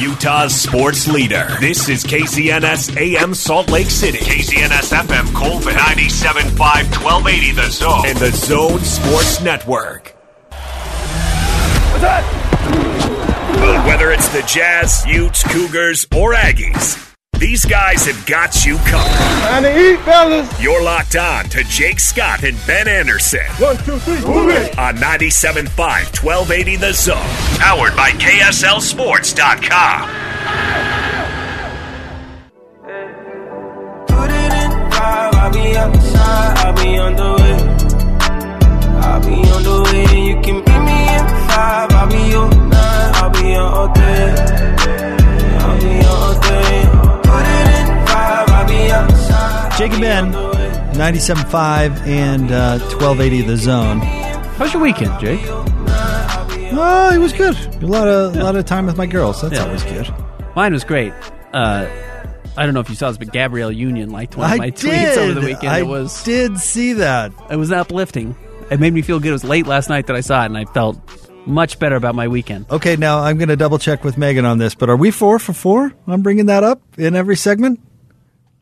Utah's sports leader. This is KZNS AM Salt Lake City. KZNS FM Colvin 97.5 1280 The Zone. And the Zone Sports Network. What's that? Whether it's the Jazz, Utes, Cougars, or Aggies. These guys have got you covered. Time to eat, fellas. You're locked on to Jake Scott and Ben Anderson. One, two, three, move it. On 97.5, 1280 The Zone. Powered by KSLSports.com. Put it in five, I'll be outside, I'll be on the way. I'll be on the way, you can meet me in five, I'll be on nine, I'll be on all day. And Ben, 97.5 and uh, 1280 The Zone. How's your weekend, Jake? Oh, it was good. A lot of a lot of time with my girls. That's Yeah. always good. Mine was great. Uh, I don't know if you saw this, but Gabrielle Union liked one of my tweets over the weekend. I it was did see that. it was uplifting. It made me feel good. It was late last night that I saw it, and I felt much better about my weekend. Okay, now I'm going to double check with Megan on this, but are we four for four? I'm bringing that up in every segment,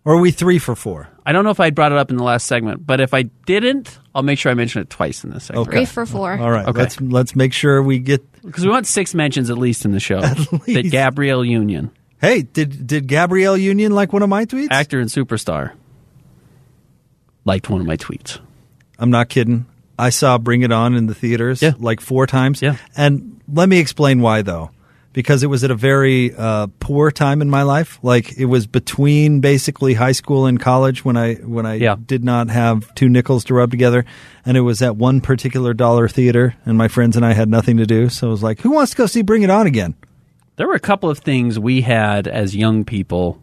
or are we three for four? I don't know if I brought it up in the last segment, but if I didn't, I'll make sure I mention it twice in this segment. Okay. Three for four. All right, Okay. let's let's make sure we get. Because we want six mentions at least in the show. That least. Gabrielle Union, Hey, did did Gabrielle Union like one of my tweets? actor and superstar, liked one of my tweets. I'm not kidding. I saw Bring It On in the theaters Yeah. like four times. Yeah. And let me explain why, though. Because it was at a very uh, poor time in my life. Like it was between basically high school and college when I when I Yeah. did not have two nickels to rub together, and it was at one particular dollar theater, and my friends and I had nothing to do, so it was like, who wants to go see Bring It On again? There were a couple of things we had as young people.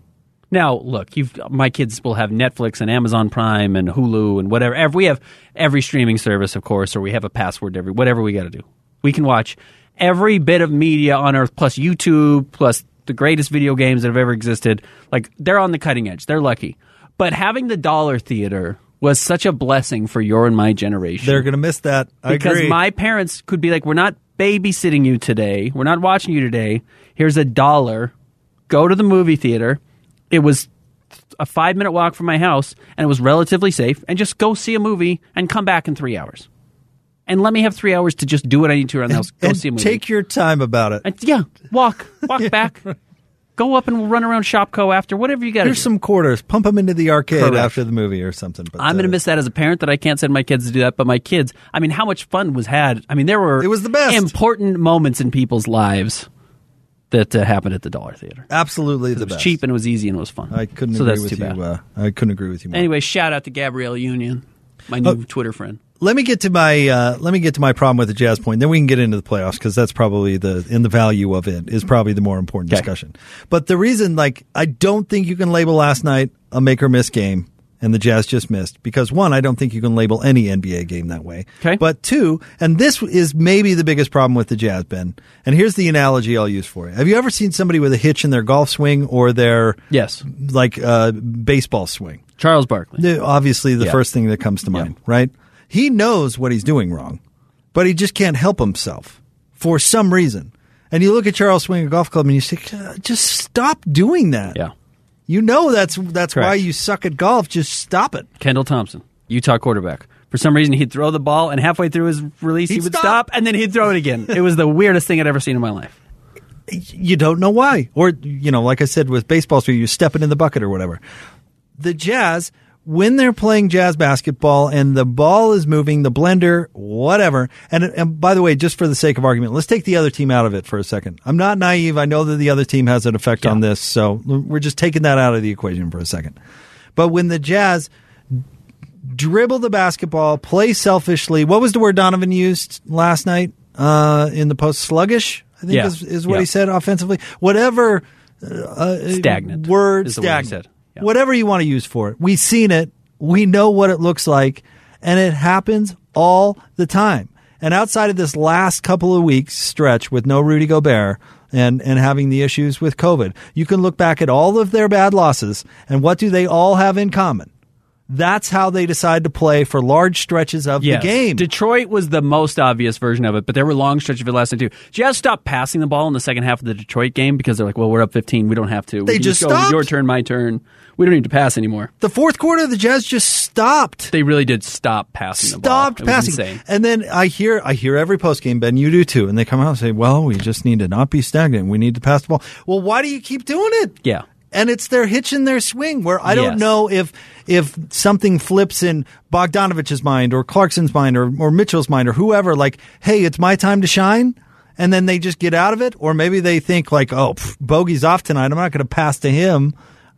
Now, look, you've, my kids will have Netflix and Amazon Prime and Hulu and whatever. We have every streaming service, of course, or we have a password to every whatever we got to do. We can watch every bit of media on earth, plus YouTube, plus the greatest video games that have ever existed. Like they're on the cutting edge. They're lucky. But having the dollar theater was such a blessing for your and my generation They're going to miss that. I because agree. my parents could be like, "We're not babysitting you today. We're not watching you today. Here's a dollar. Go to the movie theater. It was a five minute walk from my house, and it was relatively safe. And just go see a movie and come back in three hours. And let me have three hours to just do what I need to around the house. Go and see a movie. take your time about it. and, yeah, walk, walk back. Go up and run around Shopko after whatever you got Here's do. some quarters. Pump them into the arcade Correct. after the movie or something. But I'm going uh, to miss that as a parent that I can't send my kids to do that. But my kids, I mean, how much fun was had? I mean, there were It was the best. important moments in people's lives that uh, happened at the Dollar Theater. absolutely the It was best. cheap and it was easy and it was fun. I couldn't so agree with you. Uh, I couldn't agree with you more. Anyway, shout out to Gabrielle Union, my new Oh. Twitter friend. let me get to my uh, let me get to my problem with the Jazz point. Then we can get into the playoffs because that's probably the in the value of it is probably the more important Okay. discussion. But the reason, like, I don't think you can label last night a make or miss game and the Jazz just missed because one, I don't think you can label any NBA game that way. Okay. But two, and this is maybe the biggest problem with the Jazz, Ben. And here's the analogy I'll use for it. Have you ever seen somebody with a hitch in their golf swing or their yes, like uh, baseball swing? Charles Barkley. The- obviously, the Yeah. first thing that comes to mind, right? He knows what he's doing wrong, but he just can't help himself for some reason. And you look at Charles swing a golf club and you say, just stop doing that. Yeah. You know that's that's why you suck at golf. Just stop it. Kendall Thompson, Utah quarterback. For some reason, he'd throw the ball, and halfway through his release, he He'd stop. stop. and then he'd throw it again. it was the weirdest thing I'd ever seen in my life. You don't know why. Or, you know, like I said with baseball, so you step it in the bucket or whatever. The Jazz, when they're playing jazz basketball and the ball is moving, the blender, whatever. And, and by the way, just for the sake of argument, let's take the other team out of it for a second. I'm not naive. I know that the other team has an effect on this. So we're just taking that out of the equation for a second. But when the Jazz dribble the basketball, play selfishly, what was the word Donovan used last night uh, in the post? Sluggish, I think Yeah. is, is what Yeah. he said offensively. Whatever uh, Stagnant word is word he stagnant. Said. Whatever you want to use for it. We've seen it. We know what it looks like, and it happens all the time. And outside of this last couple of weeks stretch with no Rudy Gobert and, and having the issues with COVID, you can look back at all of their bad losses and what do they all have in common? That's how they decide to play for large stretches of Yes. the game. Detroit was the most obvious version of it, but there were long stretches of it last night too. Jazz stopped passing the ball in the second half of the Detroit game because they're like, "Well, we're up 15. We don't have to. We They can just go your turn, my turn. We don't need to pass anymore." the fourth quarter, the Jazz just stopped. They really did stop passing the ball. stopped passing. And then I hear I hear every post game, Ben, you do too, and they come out and say, "Well, we just need to not be stagnant. We need to pass the ball." Well, why do you keep doing it? Yeah. And it's their hitch in their swing where I don't Yes. know if if something flips in Bogdanovich's mind or Clarkson's mind or, or Mitchell's mind or whoever, like, hey, it's my time to shine. And then they just get out of it. Or maybe they think like, oh, pff, Bogey's off tonight. I'm not going to pass to him.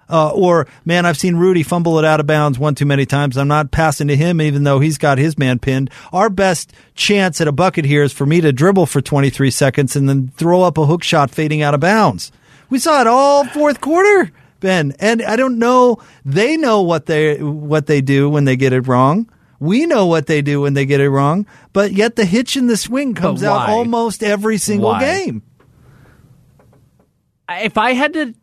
Uh, or man, I've seen Rudy fumble it out of bounds one too many times. I'm not passing to him, even though he's got his man pinned. Our best chance at a bucket here is for me to dribble for 23 seconds and then throw up a hook shot fading out of bounds. We saw it all fourth quarter, Ben, and I don't know. They know what they what they do when they get it wrong. We know what they do when they get it wrong, but yet the hitch in the swing comes out almost every single Why? game. if I had to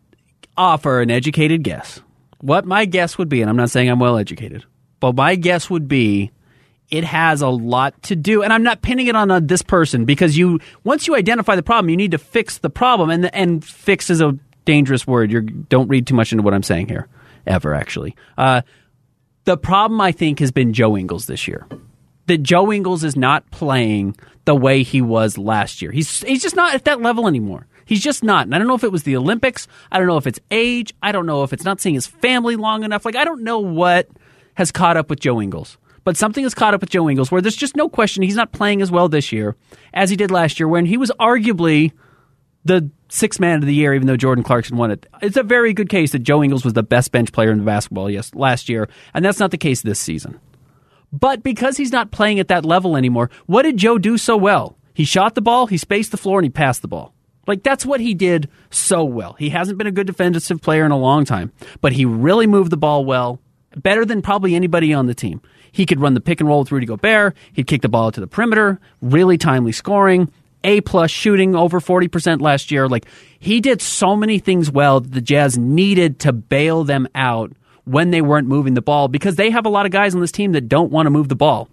offer an educated guess, what my guess would be, and I'm not saying I'm well educated, but my guess would be it has a lot to do, and I'm not pinning it on this person because you once you identify the problem, you need to fix the problem, and and fix is a dangerous word. You don't read too much into what I'm saying here, ever actually. Uh, the problem I think has been Joe Ingles this year. That Joe Ingles is not playing the way he was last year. He's he's just not at that level anymore. He's just not. And I don't know if it was the Olympics. I don't know if it's age. I don't know if it's not seeing his family long enough. Like I don't know what has caught up with Joe Ingles. But something has caught up with Joe Ingles where there's just no question he's not playing as well this year as he did last year when he was arguably the sixth man of the year, even though Jordan Clarkson won it. It's a very good case that Joe Ingles was the best bench player in basketball yes last year, and that's not the case this season. But because he's not playing at that level anymore, what did Joe do so well? He shot the ball, he spaced the floor, and he passed the ball. Like that's what he did so well. He hasn't been a good defensive player in a long time, but he really moved the ball well, better than probably anybody on the team. He could run the pick and roll with Rudy Gobert. He'd kick the ball to the perimeter, really timely scoring, A plus shooting over 40% last year. Like he did so many things well that the Jazz needed to bail them out when they weren't moving the ball because they have a lot of guys on this team that don't want to move the ball.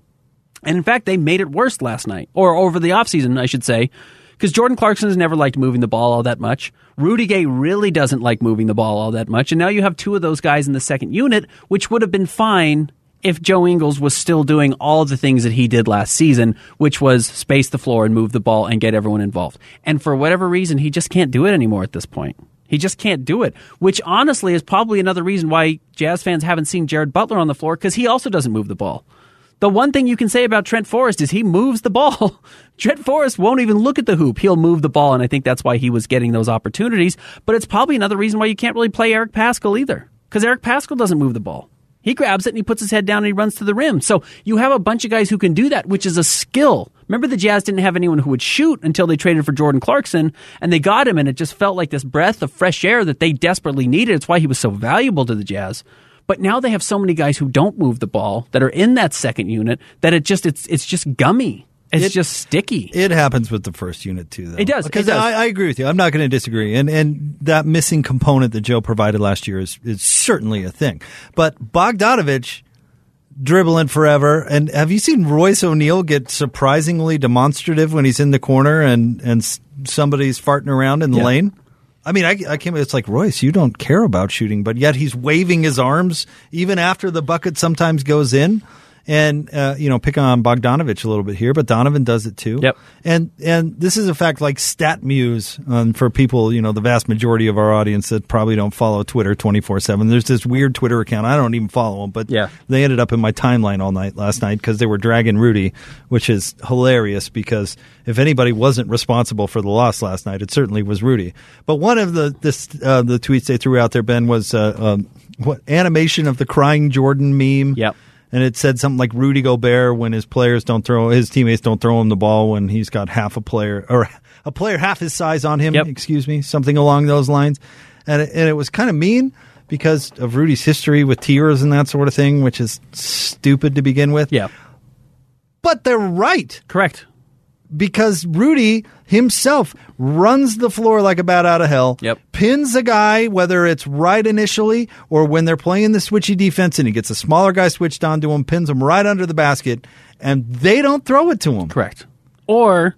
And in fact, they made it worse last night, or over the offseason, I should say, because Jordan Clarkson has never liked moving the ball all that much. Rudy Gay really doesn't like moving the ball all that much. And now you have two of those guys in the second unit, which would have been fine if Joe Ingles was still doing all the things that he did last season, which was space the floor and move the ball and get everyone involved. And for whatever reason, he just can't do it anymore at this point. He just can't do it, which honestly is probably another reason why Jazz fans haven't seen Jared Butler on the floor because he also doesn't move the ball. The one thing you can say about Trent Forrest is he moves the ball. Trent Forrest won't even look at the hoop. He'll move the ball, and I think that's why he was getting those opportunities. But it's probably another reason why you can't really play Eric Paschall either, because Eric Paschall doesn't move the ball. He grabs it and he puts his head down and he runs to the rim. So you have a bunch of guys who can do that, which is a skill. Remember, the Jazz didn't have anyone who would shoot until they traded for Jordan Clarkson, and they got him, and it just felt like this breath of fresh air that they desperately needed. It's why he was so valuable to the Jazz. But now they have so many guys who don't move the ball that are in that second unit that it just it's it's just gummy. It's It- just sticky. It happens with the first unit too, though. It does, it Because does. I, I agree with you. I'm not going to disagree. And and that missing component that Joe provided last year is is certainly a thing. But Bogdanovich dribbling forever. And have you seen Royce O'Neale get surprisingly demonstrative when he's in the corner and and somebody's farting around in the Yeah. lane? I mean, I, I can't. It's like Royce, you don't care about shooting, but yet he's waving his arms even after the bucket sometimes goes in. And uh, you know, pick on Bogdanovich a little bit here, but Donovan does it too. Yep. And and this is a fact like StatMuse um, for people, you know, the vast majority of our audience that probably don't follow Twitter twenty four seven. There's this weird Twitter account. I don't even follow them, but Yeah. they ended up in my timeline all night last night because they were dragging Rudy, which is hilarious because if anybody wasn't responsible for the loss last night, it certainly was Rudy. But one of the this uh, the tweets they threw out there, Ben, was uh, um, what animation of the crying Jordan meme. Yep. And it said something like Rudy Gobert when his players don't throw his teammates don't throw him the ball when he's got half a player or a player half his size on him. Yep. Excuse me, something along those lines. And it, and it was kind of mean because of Rudy's history with tears and that sort of thing, which is stupid to begin with. Yeah. But they're right Correct. Because Rudy himself runs the floor like a bat out of hell. Yep. Pins a guy, whether it's right initially or when they're playing the switchy defense and he gets a smaller guy switched onto him, pins him right under the basket, and they don't throw it to him. Correct. Or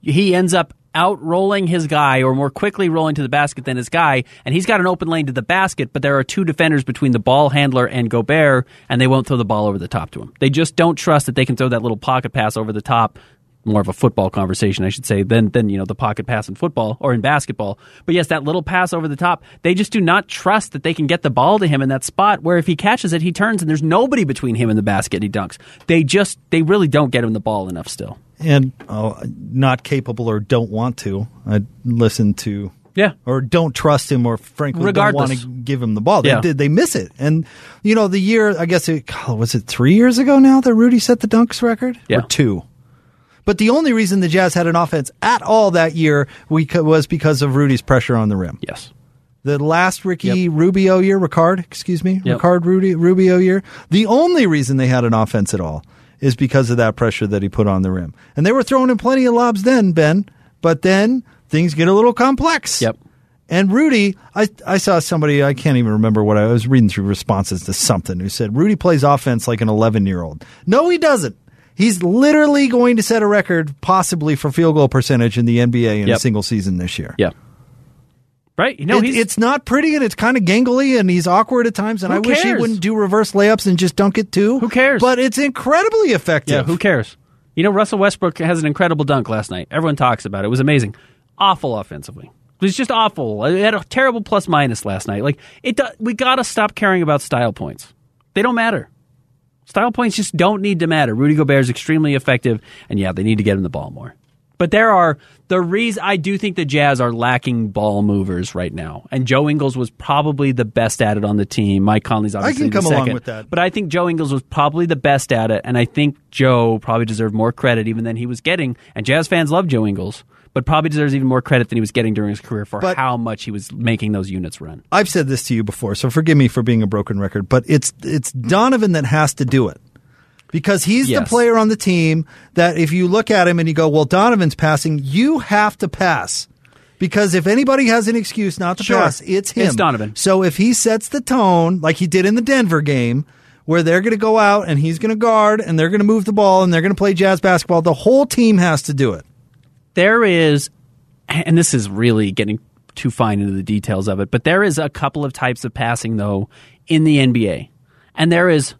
he ends up out rolling his guy or more quickly rolling to the basket than his guy, and he's got an open lane to the basket, but there are two defenders between the ball handler and Gobert, and they won't throw the ball over the top to him. They just don't trust that they can throw that little pocket pass over the top. More of a football conversation, I should say, than than you know the pocket pass in football or in basketball. But yes, that little pass over the top, they just do not trust that they can get the ball to him in that spot. Where if he catches it, he turns and there's nobody between him and the basket, and he dunks. They just they really don't get him the ball enough still. And oh, not capable or don't want to. I listen to Yeah. or don't trust him, or frankly Regardless. don't want to give him the ball. They Yeah. did. They miss it, and you know the year. I guess it was it three years ago now that Rudy set the dunks record, Yeah. or two. But the only reason the Jazz had an offense at all that year was because of Rudy's pressure on the rim. Yes. The last Ricky Yep. Rubio year, Ricard, excuse me, Yep. Ricard Rudy, Rubio year, the only reason they had an offense at all is because of that pressure that he put on the rim. And they were throwing in plenty of lobs then, Ben, but then things get a little complex. Yep. And Rudy, I, I saw somebody, I can't even remember what I was reading through responses to something who said, Rudy plays offense like an 11 year old. No, he doesn't. He's literally going to set a record, possibly for field goal percentage in the NBA in a single season this year. Yeah. Right? You know, It- he's it's not pretty and it's kind of gangly and he's awkward at times. And I wish he wouldn't do reverse layups and just dunk it too. Who cares? But it's incredibly effective. Yeah, who cares? You know, Russell Westbrook has an incredible dunk last night. Everyone talks about it. It was amazing. Awful offensively. It was just awful. It had a terrible plus minus last night. Like it, do, we got to stop caring about style points. They don't matter. Style points just don't need to matter. Rudy Gobert is extremely effective, and yeah, they need to get him the ball more. But there are the reason I do think the Jazz are lacking ball movers right now, and Joe Ingles was probably the best at it on the team. Mike Conley's obviously can the come along second. with that. But I think Joe Ingles was probably the best at it, and I think Joe probably deserved more credit even than he was getting. And Jazz fans love Joe Ingles, but probably deserves even more credit than he was getting during his career for But- how much he was making those units run. I've said this to you before, so forgive me for being a broken record, but it's it's Donovan that has to do it. Because he's the player on the team that if you look at him and you go, well, Donovan's passing, you have to pass. Because if anybody has an excuse not to Sure. pass, it's him. It's Donovan. So if he sets the tone, like he did in the Denver game, where they're going to go out and he's going to guard and they're going to move the ball and they're going to play jazz basketball, the whole team has to do it. There is, and this is really getting too fine into the details of it, but there is a couple of types of passing though in the NBA, and there is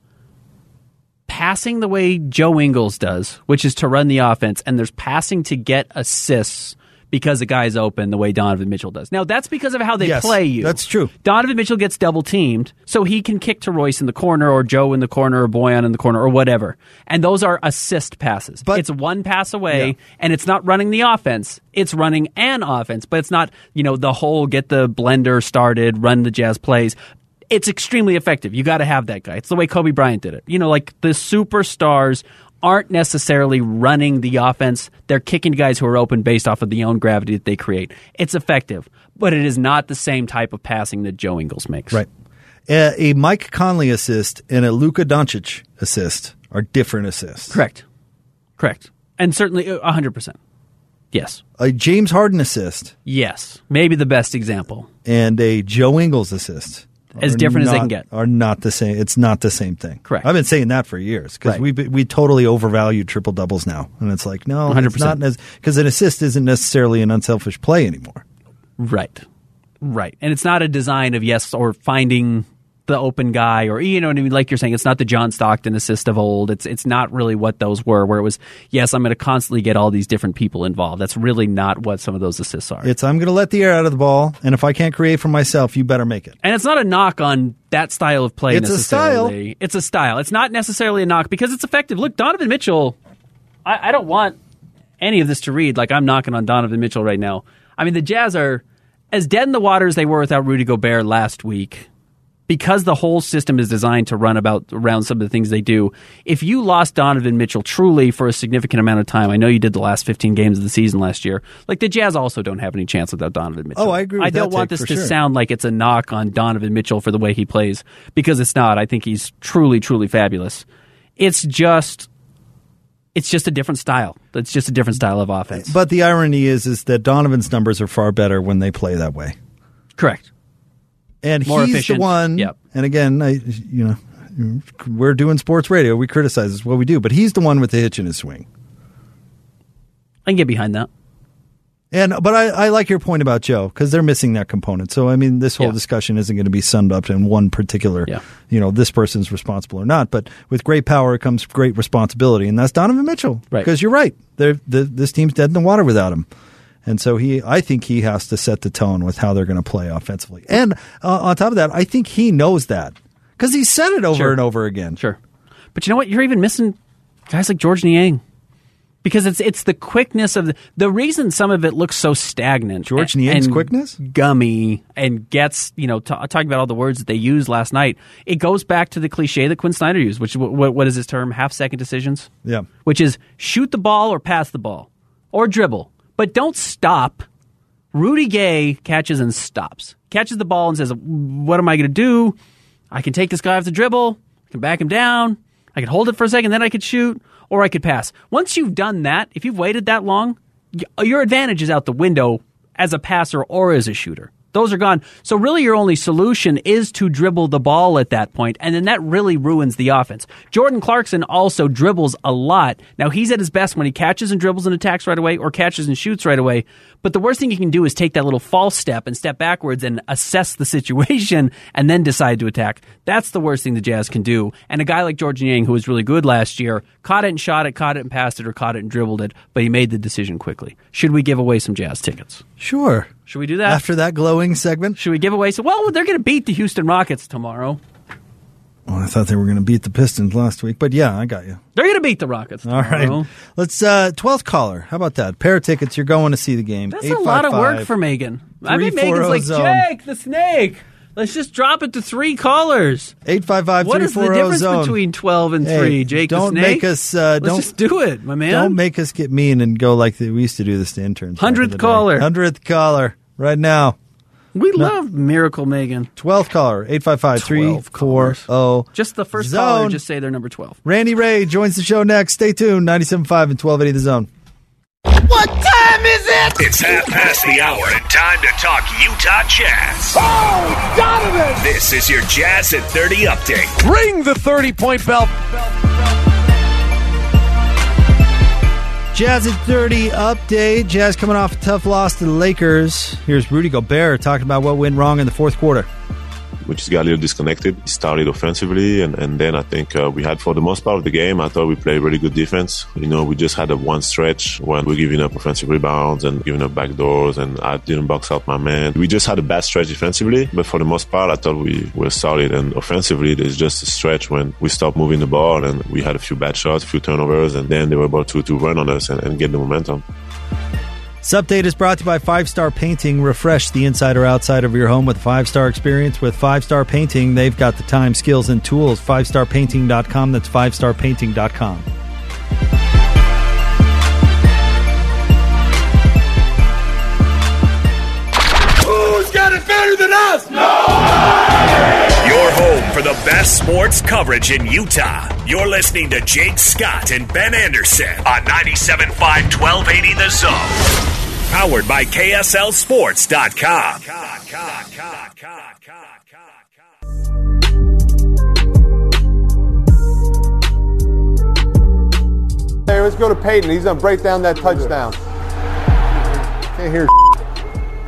passing the way Joe Ingles does, which is to run the offense, and there's passing to get assists because the guy's open the way Donovan Mitchell does. Now that's because of how they Yes, play you. that's true. Donovan Mitchell gets double teamed, so he can kick to Royce in the corner or Joe in the corner or Boyan in the corner or whatever. And those are assist passes. But- it's one pass away Yeah. and it's not running the offense. It's running an offense, but it's not, you know, the whole get the blender started, run the jazz plays. It's extremely effective. You got to have that guy. It's the way Kobe Bryant did it. You know, like the superstars aren't necessarily running the offense. They're kicking guys who are open based off of the own gravity that they create. It's effective, but it is not the same type of passing that Joe Ingles makes. Right. A, a Mike Conley assist and a Luka Doncic assist are different assists. Correct. Correct. And certainly uh, 100%. Yes. A James Harden assist Yes. Maybe the best example. and a Joe Ingles assist. As different as they can get. Are not the same. It's not the same thing. Correct. I've been saying that for years because Right. we we totally overvalue triple doubles now, and it's like no, 100%. it's not because an assist isn't necessarily an unselfish play anymore. Right. Right. And it's not a design of yes or finding the open guy or you know what I mean like you're saying it's not the John Stockton assist of old. It's it's not really what those were where it was yes I'm going to constantly get all these different people involved. That's really not what some of those assists are. It's I'm going to let the air out of the ball, and if I can't create for myself, you better make it. And it's not a knock on that style of play It's a style. necessarily. It's a style. It's not necessarily a knock because it's effective. Look, Donovan Mitchell, I, I don't want any of this to read like I'm knocking on Donovan Mitchell right now. I mean, the Jazz are as dead in the water as they were without Rudy Gobert last week. Because the whole system is designed to run about around some of the things they do. If you lost Donovan Mitchell truly for a significant amount of time, I know you did the last 15 games of the season last year. Like the Jazz also don't have any chance without Donovan Mitchell. Oh, I agree with I don't want this to sure. sound like it's a knock on Donovan Mitchell for the way he plays because it's not. I think he's truly, truly fabulous. It's just, it's just a different style. It's just a different style of offense. But the irony is, is that Donovan's numbers are far better when they play that way. Correct. And More he's efficient. the one. Yep. And again, I, you know, we're doing sports radio. We criticize this, what we do, but he's the one with the hitch in his swing. I can get behind that. And but I, I like your point about Joe because they're missing that component. So I mean, this whole Yeah. discussion isn't going to be summed up in one particular. Yeah. You know, this person's responsible or not. But with great power comes great responsibility, and that's Donovan Mitchell. Right. Because you're right. They're, the, this team's dead in the water without him. And so he, I think he has to set the tone with how they're going to play offensively. And uh, on top of that, I think he knows that because he said it over Sure. and over again. Sure. But you know what? You're even missing guys like Georges Niang. Because it's it's the quickness of the, the reason some of it looks so stagnant. George and- Niang's and quickness? gummy, and gets you know t- talking about all the words that they used last night. It goes back to the cliche that Quin Snyder used, which what, what is his term? Half second decisions. Yeah. Which is shoot the ball or pass the ball or dribble, but don't stop. Rudy Gay catches and stops. Catches the ball and says, "What am I going to do? I can take this guy off the dribble. I can back him down. I can hold it for a second, then I could shoot, or I could pass. Once you've done that, if you've waited that long, your advantage is out the window as a passer or as a shooter. Those are gone. So really your only solution is to dribble the ball at that point, and then that really ruins the offense. Jordan Clarkson also dribbles a lot. Now he's at his best when he catches and dribbles and attacks right away or catches and shoots right away. But the worst thing you can do is take that little false step and step backwards and assess the situation and then decide to attack. That's the worst thing the Jazz can do. And a guy like Georges Niang, who was really good last year, caught it and shot it, caught it and passed it, or caught it and dribbled it, but he made the decision quickly. Should we give away some Jazz tickets? Sure. Should we do that? After that glowing segment? Should we give away? So, well, they're going to beat the Houston Rockets tomorrow. Well, I thought they were going to beat the Pistons last week, but yeah, I got you. They're going to beat the Rockets All tomorrow. right. Let's uh 12th caller. How about that? Pair of tickets, you're going to see the game. That's a lot of work for Megan. I mean, Megan's like, Jake, the snake. Let's just drop it to three callers. 855 What is the difference between 12 and Hey, 3, Jake don't make us uh, Let's don't just do it, my man. Don't make us get mean and go like the, we used to do this to interns. back in 100th caller. 100th caller right now. We love Miracle Megan. 12th caller 855 340 Just the first Zone. caller, just say they're number 12. Randy Rahe joins the show next. Stay tuned. 97.5 and 1280 The Zone. What time is it? It's half past the hour and time to talk Utah Jazz. Oh, Donovan! This is your Jazz at 30 update. Ring the 30 point bell. Jazz at 30 update. Jazz coming off a tough loss to the Lakers. Here's Rudy Gobert talking about what went wrong in the fourth quarter. Just got a little disconnected. Started offensively, and, and then I think uh, we had, for the most part of the game, I thought we played really good defense. You know, we just had a one stretch when we were giving up offensive rebounds and giving up back doors, and I didn't box out my man. We just had a bad stretch defensively, but for the most part, I thought we were solid. And offensively, there's just a stretch when we stopped moving the ball, and we had a few bad shots, a few turnovers, and then they were able to, to run on us and, and get the momentum. This update is brought to you by Five Star Painting. Refresh the inside or outside of your home with five star experience. With Five Star Painting, they've got the time, skills, and tools. FiveStarPainting.com. That's FiveStarPainting.com. Who's got it better than us? No! Your home for the best sports coverage in Utah. You're listening to Jake Scott and Ben Anderson on 97.5 1280 The Zone. Powered by KSLSports.com. Hey, let's go to Peyton. He's going to break down that touchdown. Can't hear.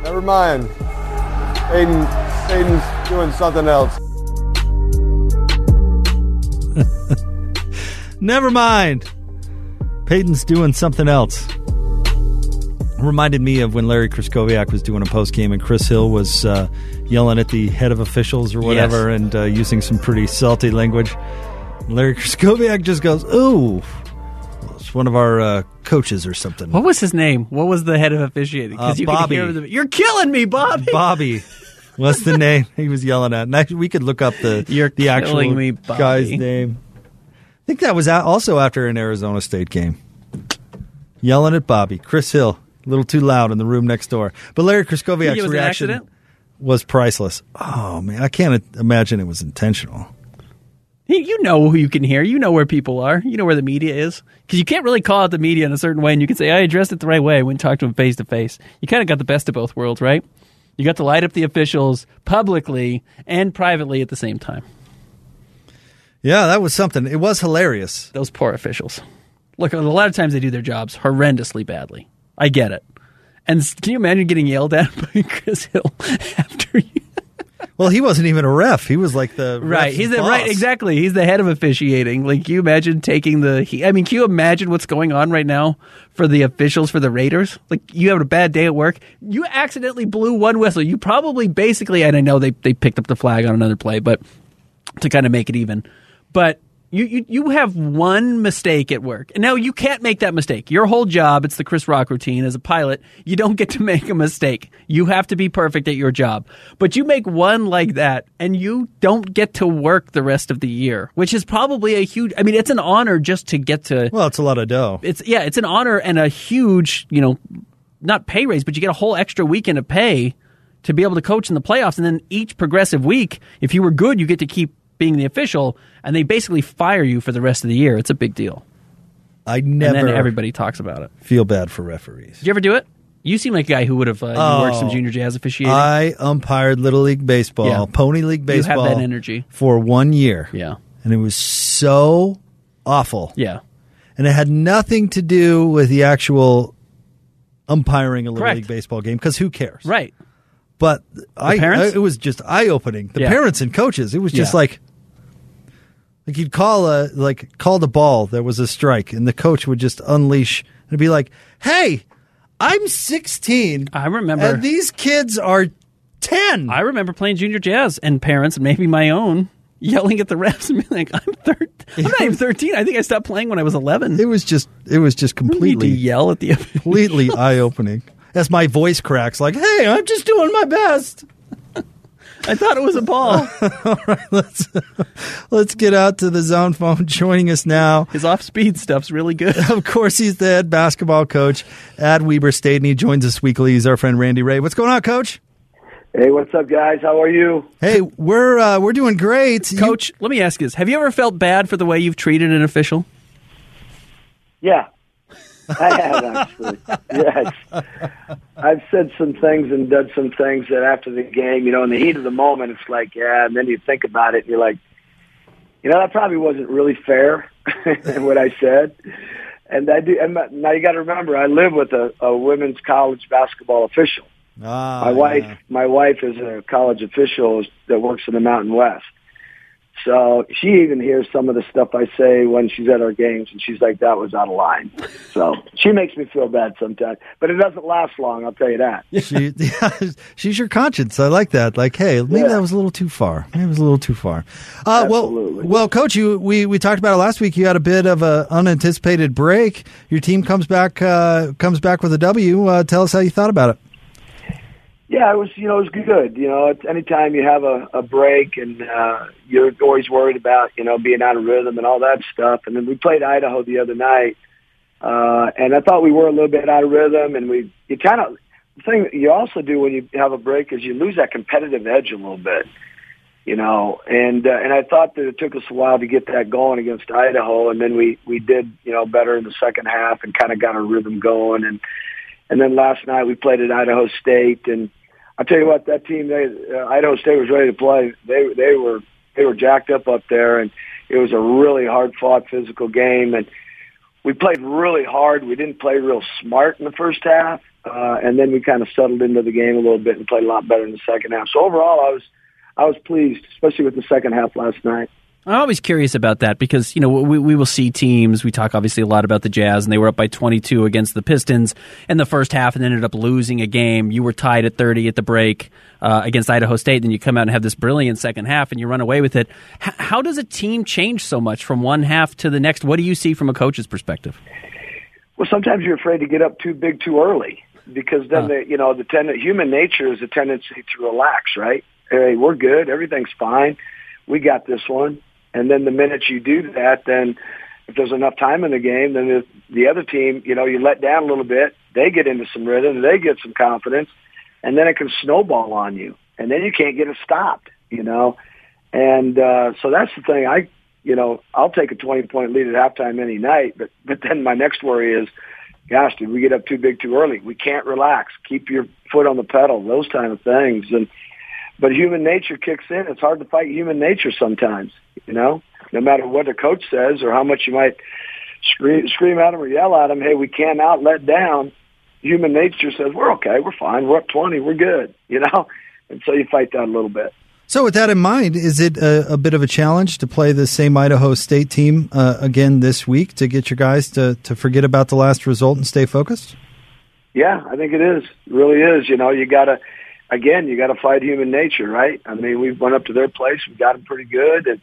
Never mind. Peyton, Peyton's doing something else. Never mind. Peyton's doing something else. Reminded me of when Larry Krystkowiak was doing a post game and Chris Hill was uh, yelling at the head of officials or whatever Yes. and uh, using some pretty salty language. Larry Krystkowiak just goes, "Ooh, it's one of our uh, coaches or something." What was his name? What was the head of officiating? Uh, you Bobby, hear the, you're killing me, Bobby. Bobby. What's the name he was yelling at? And actually, we could look up the You're the actual me, guy's name. I think that was also after an Arizona State game. Yelling at Bobby, Chris Hill, a little too loud in the room next door. But Larry Krystkowiak's was reaction was priceless. Oh man, I can't imagine it was intentional. You- know who you can hear. You know where people are. You know where the media is. Because you can't really call out the media in a certain way, and you can say, I addressed it the right way. I went and talked to them face to face. You kind of got the best of both worlds, right? You got to light up the officials publicly and privately at the same time. Yeah, that was something. It was hilarious. Those poor officials. Look, a lot of times they do their jobs horrendously badly. I get it. And can you imagine getting yelled at by Chris Hill after you? Well, he wasn't even a ref. He was like the Right, he's the boss. right exactly. He's the head of officiating. Like, can you imagine taking the? He, I mean, can you imagine what's going on right now for the officials for the Raiders? Like, you have a bad day at work. You accidentally blew one whistle. You probably basically, and I know they they picked up the flag on another play, but to kind of make it even, but. You, you, you have one mistake at work. And now you can't make that mistake. Your whole job, it's the Chris Rock routine as a pilot, you don't get to make a mistake. You have to be perfect at your job. But you make one like that and you don't get to work the rest of the year, which is probably a huge I mean, it's an honor just to get to Well, it's a lot of dough. it's yeah, it's an honor and a huge, you know, not pay raise, but you get a whole extra weekend of pay to be able to coach in the playoffs. And then each progressive week, if you were good, you get to keep being the official, and they basically fire you for the rest of the year. It's a big deal. I never. And then everybody talks about it. feel bad for referees. Did you ever do it? You seem like a guy who would have uh, you worked some Oh. junior jazz officiating. I umpired Little League Baseball, Yeah. Pony League baseball. You have that energy. For one year. Yeah. And it was so awful. yeah. And it had nothing to do with the actual umpiring a Little Correct. League Baseball game because who cares? Right. But I, parents? I- it was just eye opening. The Yeah. parents and coaches, it was just Yeah. like, like you'd call a like call the ball. There was a strike, and the coach would just unleash and be like, "Hey, I'm 16. I remember. and these kids are 10." I remember playing junior jazz and parents, and maybe my own, yelling at the refs and being like, "I'm thir- I'm not even 13. I think I stopped playing when I was 11." It was just it was just You need to completely yell at the completely eye opening. As my voice cracks, like, "Hey, I'm just doing my best." I thought it was a ball. All right, let's let's get out to the zone phone. Joining us now, His off-speed stuff's really good. of course, he's the head basketball coach at Weber State, and he joins us weekly. He's our friend Randy Rahe. What's going on, Coach? Hey, what's up, guys? How are you? Hey, we're uh, we're doing great, Coach, let me ask you this: Have you ever felt bad for the way you've treated an official? Yeah, I have actually. yes, I've said some things and done some things that after the game, you know, in the heat of the moment, it's like, yeah, and then you think about it, and you're like, you know, that probably wasn't really fair in what I said. And I do. And now you got to remember, I live with a, a women's college basketball official. Ah, my wife, my wife is a college official that works in the Mountain West. So she even hears some of the stuff I say when she's at our games, and she's like, "That was out of line." So she makes me feel bad sometimes, but it doesn't last long. I'll tell you that. she, she's your conscience. I like that. Like, hey, maybe Yeah. that was a little too far. Maybe it was a little too far. Uh, well, well, coach, you we, we talked about it last week. You had a bit of a unanticipated break. Your team comes back uh, comes back with a W. Uh, tell us how you thought about it. Yeah, it was you know it was good. You know, anytime you have a, a break and uh, you're always worried about you know being out of rhythm and all that stuff. And then we played Idaho the other night, uh, and I thought we were a little bit out of rhythm. And we you kind of the thing that you also do when you have a break is you lose that competitive edge a little bit. you know, and uh, and I thought that it took us a while to get that going against Idaho, and then we we did you know better in the second half and kind of got a rhythm going, and and then last night we played at Idaho State, and I tell you what, that team, they uh, Idaho State was ready to play. They they were they were jacked up up there, and it was a really hard fought physical game, and we played really hard. We didn't play real smart in the first half, uh, and then we kind of settled into the game a little bit and played a lot better in the second half. So overall, I was I was pleased, especially with the second half last night. I'm always curious about that because you know we we will see teams. We talk obviously a lot about the Jazz, and they were up by 22 against the Pistons in the first half, and ended up losing a game. You were tied at 30 at the break uh, against Idaho State, then you come out and have this brilliant second half, and you run away with it. H- how does a team change so much from one half to the next? What do you see from a coach's perspective? Well, sometimes you're afraid to get up too big too early because then uh. the you know the ten- human nature is a tendency to relax, right? Hey, we're good, everything's fine, we got this one and then the minute you do that, then if there's enough time in the game, then the, the other team, you know, you let down a little bit, they get into some rhythm, they get some confidence, and then it can snowball on you, and then you can't get it stopped, you know. And uh, so that's the thing. I, you know, I'll take a 20 point lead at halftime any night, but but then my next worry is, gosh, did we get up too big too early? We can't relax. Keep your foot on the pedal. Those kind of things, and but human nature kicks in. It's hard to fight human nature sometimes, you know, no matter what the coach says or how much you might scream, scream at him or yell at him. Hey, we can't let down. Human nature says, we're okay. We're fine. We're up 20. We're good, you know? And so you fight that a little bit. So, with that in mind, is it a, a, bit of a challenge to play the same Idaho State team uh, again this week to get your guys to, to forget about the last result and stay focused? Yeah, I think it is. It really is. You know, you got to again, you got to fight human nature, right? I mean, we went up to their place, we got them pretty good, and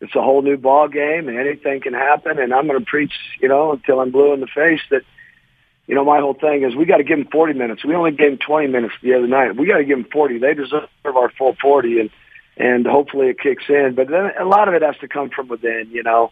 it's a whole new ball game, and anything can happen. And I'm going to preach, you know, until I'm blue in the face that, you know, my whole thing is we got to give them 40 minutes. We only gave them 20 minutes the other night. We got to give them 40. They deserve our full 40, and and hopefully it kicks in. But then a lot of it has to come from within, you know.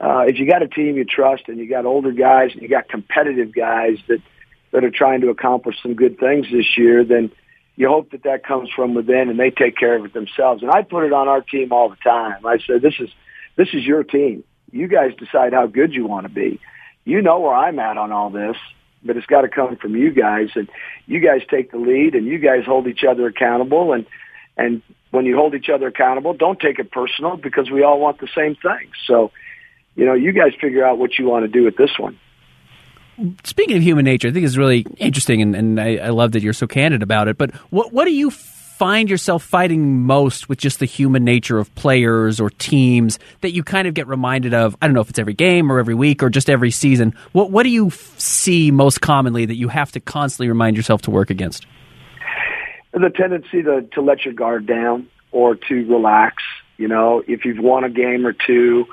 Uh, if you got a team you trust and you got older guys and you got competitive guys that that are trying to accomplish some good things this year, then you hope that that comes from within and they take care of it themselves. And I put it on our team all the time. I said, this is, this is your team. You guys decide how good you want to be. You know where I'm at on all this, but it's got to come from you guys and you guys take the lead and you guys hold each other accountable. And, and when you hold each other accountable, don't take it personal because we all want the same thing. So, you know, you guys figure out what you want to do with this one speaking of human nature, I think it's really interesting, and, and I, I, love that you're so candid about it. But what what do you find yourself fighting most with just the human nature of players or teams that you kind of get reminded of? I don't know if it's every game or every week or just every season. What what do you see most commonly that you have to constantly remind yourself to work against? The tendency to to let your guard down or to relax. You know, if you've won a game or two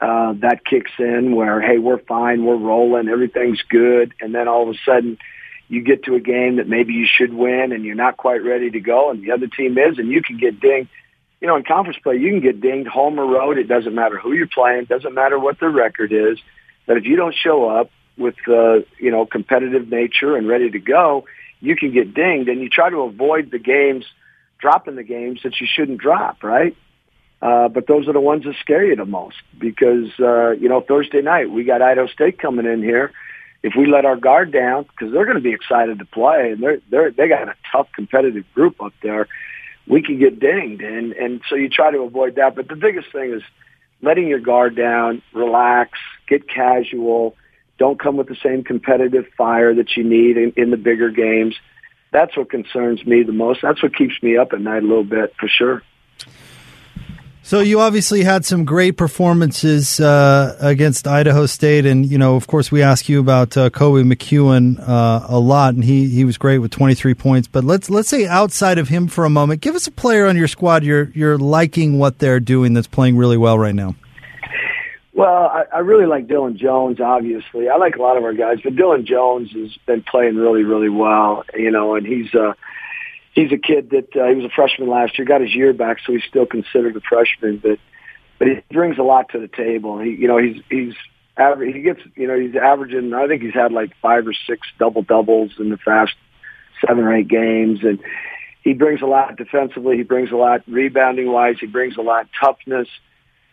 uh, that kicks in where, hey, we're fine, we're rolling, everything's good. And then all of a sudden you get to a game that maybe you should win and you're not quite ready to go and the other team is and you can get dinged. You know, in conference play, you can get dinged home or road. It doesn't matter who you're playing. It doesn't matter what the record is. But if you don't show up with, uh, you know, competitive nature and ready to go, you can get dinged and you try to avoid the games, dropping the games that you shouldn't drop, right? Uh, but those are the ones that scare you the most because, uh, you know, Thursday night, we got Idaho State coming in here. If we let our guard down, because they're going to be excited to play and they're, they're, they got a tough competitive group up there, we can get dinged. And, and so you try to avoid that. But the biggest thing is letting your guard down, relax, get casual, don't come with the same competitive fire that you need in, in the bigger games. That's what concerns me the most. That's what keeps me up at night a little bit for sure. So you obviously had some great performances uh, against Idaho State, and you know, of course, we ask you about uh, Koby McEwen uh, a lot, and he he was great with 23 points. But let's let's say outside of him for a moment, give us a player on your squad you're you're liking what they're doing that's playing really well right now. Well, I, I really like Dillon Jones. Obviously, I like a lot of our guys, but Dillon Jones has been playing really, really well. You know, and he's uh, he's a kid that uh, he was a freshman last year, got his year back, so he's still considered a freshman. But but he brings a lot to the table. He you know he's he's average. He gets you know he's averaging. I think he's had like five or six double doubles in the past seven or eight games, and he brings a lot defensively. He brings a lot rebounding wise. He brings a lot toughness.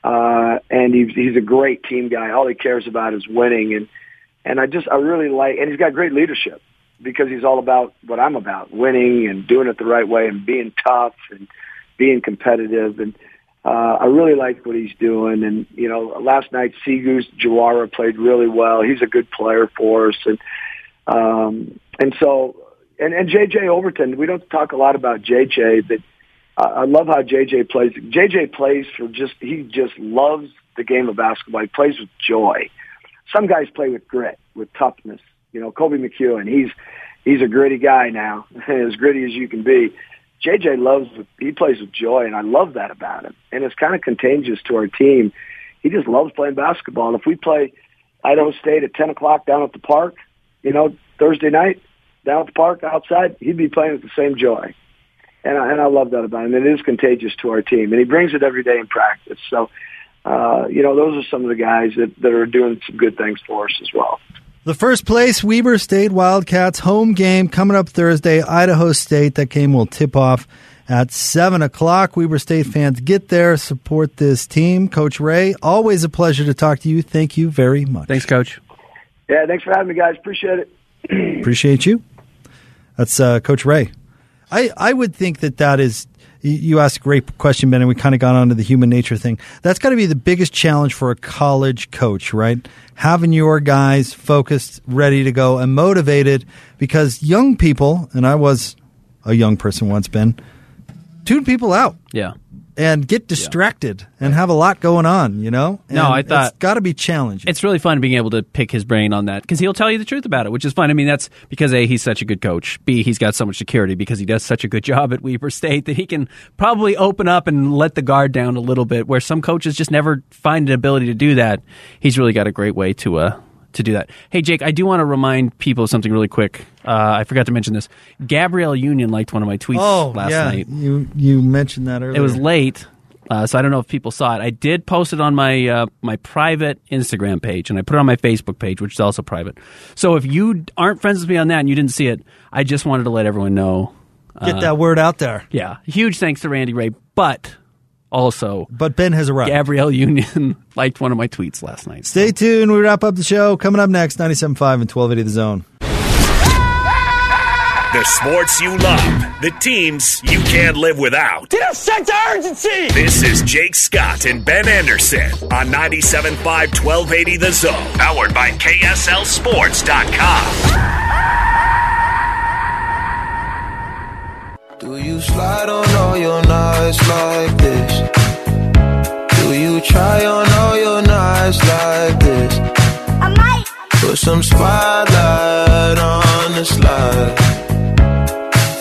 Uh, and he's, he's a great team guy. All he cares about is winning. And, and I just, I really like, and he's got great leadership because he's all about what I'm about, winning and doing it the right way and being tough and being competitive. And, uh, I really like what he's doing. And, you know, last night, Segus Jawara played really well. He's a good player for us. And, um, and so, and, and JJ Overton, we don't talk a lot about JJ, but uh, I love how JJ plays. JJ plays for just, he just loves the game of basketball. He plays with joy. Some guys play with grit, with toughness. You know, Koby McEwen, he's, he's a gritty guy now, as gritty as you can be. JJ loves, he plays with joy, and I love that about him. And it's kind of contagious to our team. He just loves playing basketball. And if we play Idaho State at 10 o'clock down at the park, you know, Thursday night, down at the park outside, he'd be playing with the same joy. And I, and I love that about him. It is contagious to our team, and he brings it every day in practice. So, uh, you know, those are some of the guys that, that are doing some good things for us as well. The first place Weber State Wildcats home game coming up Thursday, Idaho State. That game will tip off at 7 o'clock. Weber State fans get there, support this team. Coach Rahe, always a pleasure to talk to you. Thank you very much. Thanks, Coach. Yeah, thanks for having me, guys. Appreciate it. Appreciate you. That's uh, Coach Rahe. I, I would think that that is you asked a great question, Ben, and we kind of got onto the human nature thing. That's got to be the biggest challenge for a college coach, right? Having your guys focused, ready to go, and motivated because young people, and I was a young person once, Ben, tune people out. Yeah and get distracted yeah. and have a lot going on, you know? And no, I thought it's got to be challenging. It's really fun being able to pick his brain on that because he'll tell you the truth about it, which is fun. I mean, that's because A, he's such a good coach. B, he's got so much security because he does such a good job at Weber State that he can probably open up and let the guard down a little bit where some coaches just never find an ability to do that. He's really got a great way to, uh, to do that. Hey, Jake, I do want to remind people of something really quick. Uh, I forgot to mention this. Gabrielle Union liked one of my tweets oh, last yeah. night. You you mentioned that earlier. It was late, uh, so I don't know if people saw it. I did post it on my uh, my private Instagram page, and I put it on my Facebook page, which is also private. So if you aren't friends with me on that and you didn't see it, I just wanted to let everyone know. Get uh, that word out there. Yeah, huge thanks to Randy Rahe, but also, but Ben has arrived. Gabrielle Union liked one of my tweets last night. Stay so. tuned. We wrap up the show. Coming up next, 97.5 and 1280 The Zone. The sports you love, the teams you can't live without. Get a sense of urgency! This is Jake Scott and Ben Anderson on 97.5 1280 The Zone, powered by KSLSports.com. Do you slide on all your nights like this? Do you try on all your nights like this? I might. Put some spotlight on the slide.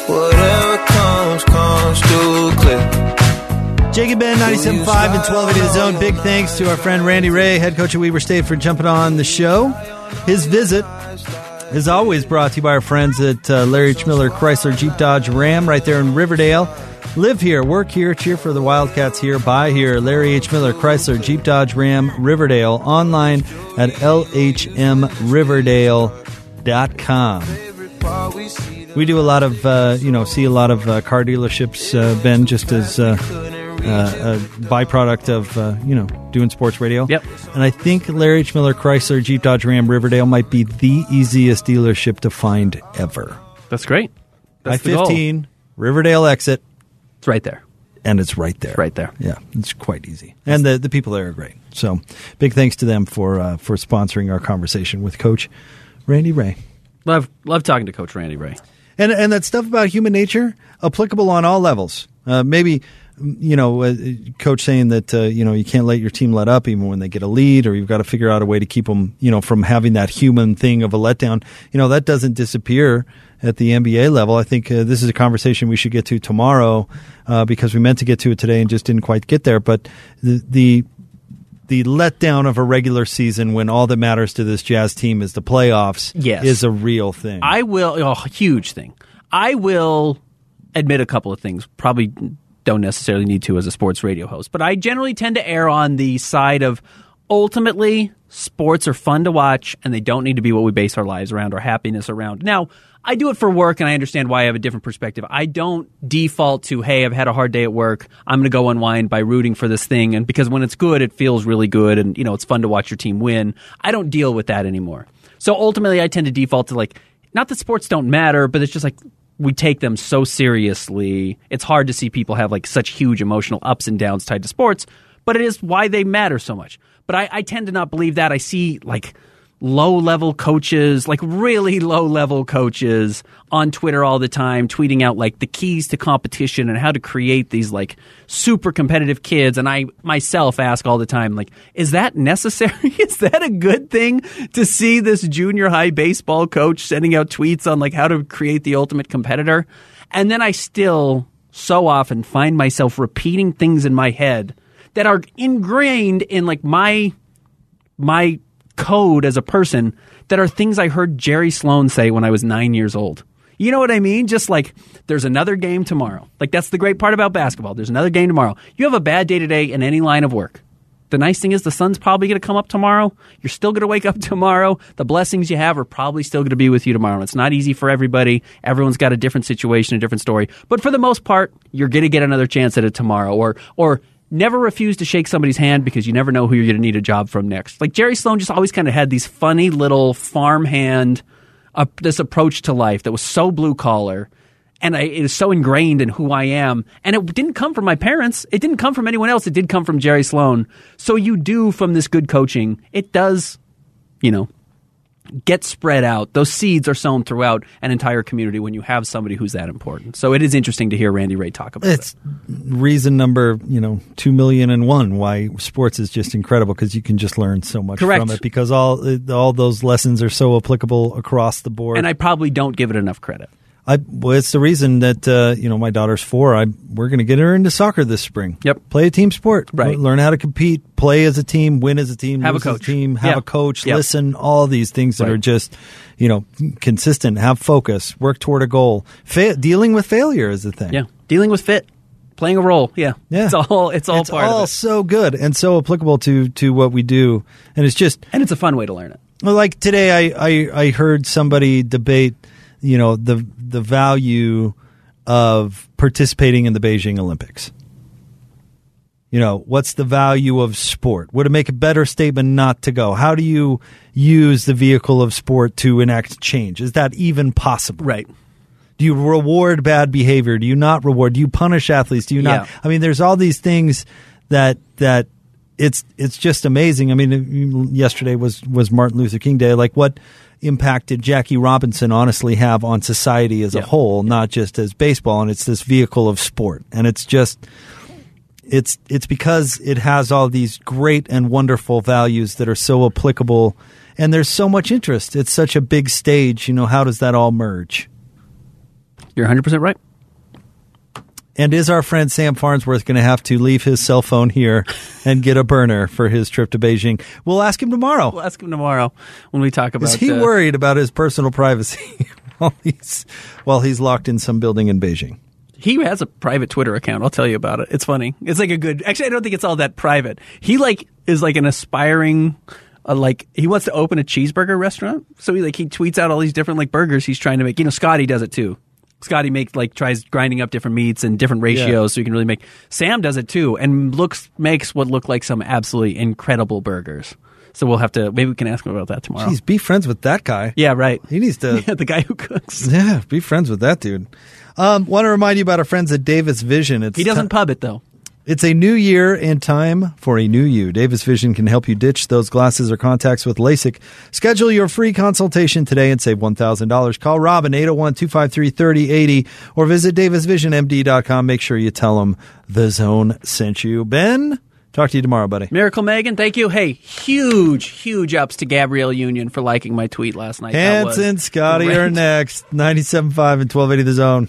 Whatever comes, comes too clear. Jacob Ben, 97.5 and 1280 The Zone. Big thanks to our friend Randy Rahe, head coach of Weber State, for jumping on the show. His visit is always brought to you by our friends at uh, Larry H. Miller Chrysler Jeep Dodge Ram right there in Riverdale. Live here, work here, cheer for the Wildcats here, buy here. Larry H. Miller Chrysler Jeep Dodge Ram Riverdale. Online at lhmriverdale.com. We do a lot of, uh, you know, see a lot of uh, car dealerships, uh, Ben, just as uh, a byproduct of, uh, you know, doing sports radio. Yep. And I think Larry H. Miller Chrysler Jeep Dodge Ram Riverdale might be the easiest dealership to find ever. That's great. I 15, Riverdale exit. It's right there. And it's right there. It's right there. Yeah, it's quite easy. And the, the people there are great. So big thanks to them for uh, for sponsoring our conversation with Coach Randy Rahe. Love love talking to Coach Randy Rahe and and that stuff about human nature applicable on all levels. Uh, maybe you know, uh, coach saying that uh, you know you can't let your team let up even when they get a lead, or you've got to figure out a way to keep them, you know, from having that human thing of a letdown. You know, that doesn't disappear at the NBA level. I think uh, this is a conversation we should get to tomorrow uh, because we meant to get to it today and just didn't quite get there. But the, the the letdown of a regular season when all that matters to this Jazz team is the playoffs yes. is a real thing. I will, oh, huge thing. I will admit a couple of things. Probably don't necessarily need to as a sports radio host, but I generally tend to err on the side of ultimately sports are fun to watch and they don't need to be what we base our lives around or happiness around. Now, I do it for work, and I understand why I have a different perspective. I don't default to, hey, I've had a hard day at work. I'm going to go unwind by rooting for this thing, and because when it's good, it feels really good, and you know it's fun to watch your team win. I don't deal with that anymore. So ultimately, I tend to default to like, not that sports don't matter, but it's just like we take them so seriously. It's hard to see people have like such huge emotional ups and downs tied to sports, but it is why they matter so much. But I, I tend to not believe that. I see like low level coaches, like really low level coaches on Twitter all the time, tweeting out like the keys to competition and how to create these like super competitive kids. And I myself ask all the time, like, is that necessary? is that a good thing to see this junior high baseball coach sending out tweets on like how to create the ultimate competitor? And then I still so often find myself repeating things in my head that are ingrained in like my my code as a person that are things I heard Jerry Sloan say when I was nine years old. You know what I mean? Just like there's another game tomorrow. Like that's the great part about basketball. There's another game tomorrow. You have a bad day today in any line of work. The nice thing is the sun's probably going to come up tomorrow. You're still going to wake up tomorrow. The blessings you have are probably still going to be with you tomorrow. It's not easy for everybody. Everyone's got a different situation, a different story. But for the most part, you're going to get another chance at it tomorrow or or never refuse to shake somebody's hand because you never know who you're going to need a job from next. Like Jerry Sloan just always kind of had these funny little farmhand, uh, this approach to life that was so blue collar. And I, it is so ingrained in who I am. And it didn't come from my parents. It didn't come from anyone else. It did come from Jerry Sloan. So you do from this good coaching. It does, you know, get spread out. Those seeds are sown throughout an entire community when you have somebody who's that important. So it is interesting to hear Randy Rahe talk about it it's it. reason number, you know, 2 million and one why sports is just incredible because you can just learn so much Correct. from it because all all those lessons are so applicable across the board. And I probably don't give it enough credit. I well, it's the reason that uh, you know my daughter's four. I we're going to get her into soccer this spring. Yep, play a team sport. Right, learn how to compete, play as a team, win as a team, have a coach, a team, have yep. a coach, yep. listen. All these things that right. are just you know consistent. Have focus, work toward a goal. Fa- dealing with failure is the thing. Yeah, dealing with fit, playing a role. Yeah, yeah. It's all it's all it's part all of it. so good and so applicable to to what we do, and it's just and it's a fun way to learn it. Well, like today, I I, I heard somebody debate you know the the value of participating in the Beijing Olympics. You know, what's the value of sport? Would it make a better statement not to go? How do you use the vehicle of sport to enact change? Is that even possible? Right. Do you reward bad behavior? Do you not reward? Do you punish athletes? Do you not? Yeah. I mean, there's all these things that that it's it's just amazing. I mean, yesterday was was Martin Luther King Day. Like, what impact did Jackie Robinson honestly have on society as Yeah. a whole, not just as baseball? And it's this vehicle of sport, and it's just it's it's because it has all these great and wonderful values that are so applicable, and there's so much interest. It's such a big stage. You know, how does that all merge? You're 100 percent right. And is our friend Sam Farnsworth going to have to leave his cell phone here and get a burner for his trip to Beijing? We'll ask him tomorrow. We'll ask him tomorrow when we talk about. Is he uh, worried about his personal privacy while he's while he's locked in some building in Beijing? He has a private Twitter account. I'll tell you about it. It's funny. It's like a good. Actually, I don't think it's all that private. He like is like an aspiring. Uh, like he wants to open a cheeseburger restaurant, so he like he tweets out all these different like burgers he's trying to make. You know, Scotty does it too. Scotty makes like tries grinding up different meats and different ratios Yeah. so you can really make. Sam does it too and looks makes what look like some absolutely incredible burgers. So we'll have to maybe we can ask him about that tomorrow. Jeez, be friends with that guy. Yeah, right. He needs to. Yeah, the guy who cooks. Yeah, be friends with that dude. Um, want to remind you about our friends at Davis Vision. It's He doesn't ti- pub it though. It's a new year and time for a new you. Davis Vision can help you ditch those glasses or contacts with LASIK. Schedule your free consultation today and save $1,000. Call Robin 801-253-3080 or visit davisvisionmd.com. Make sure you tell them the zone sent you. Ben, talk to you tomorrow, buddy. Miracle Megan, thank you. Hey, huge, huge ups to Gabrielle Union for liking my tweet last night. Hanson, Scotty great. are next. 97.5 and 1280 the zone.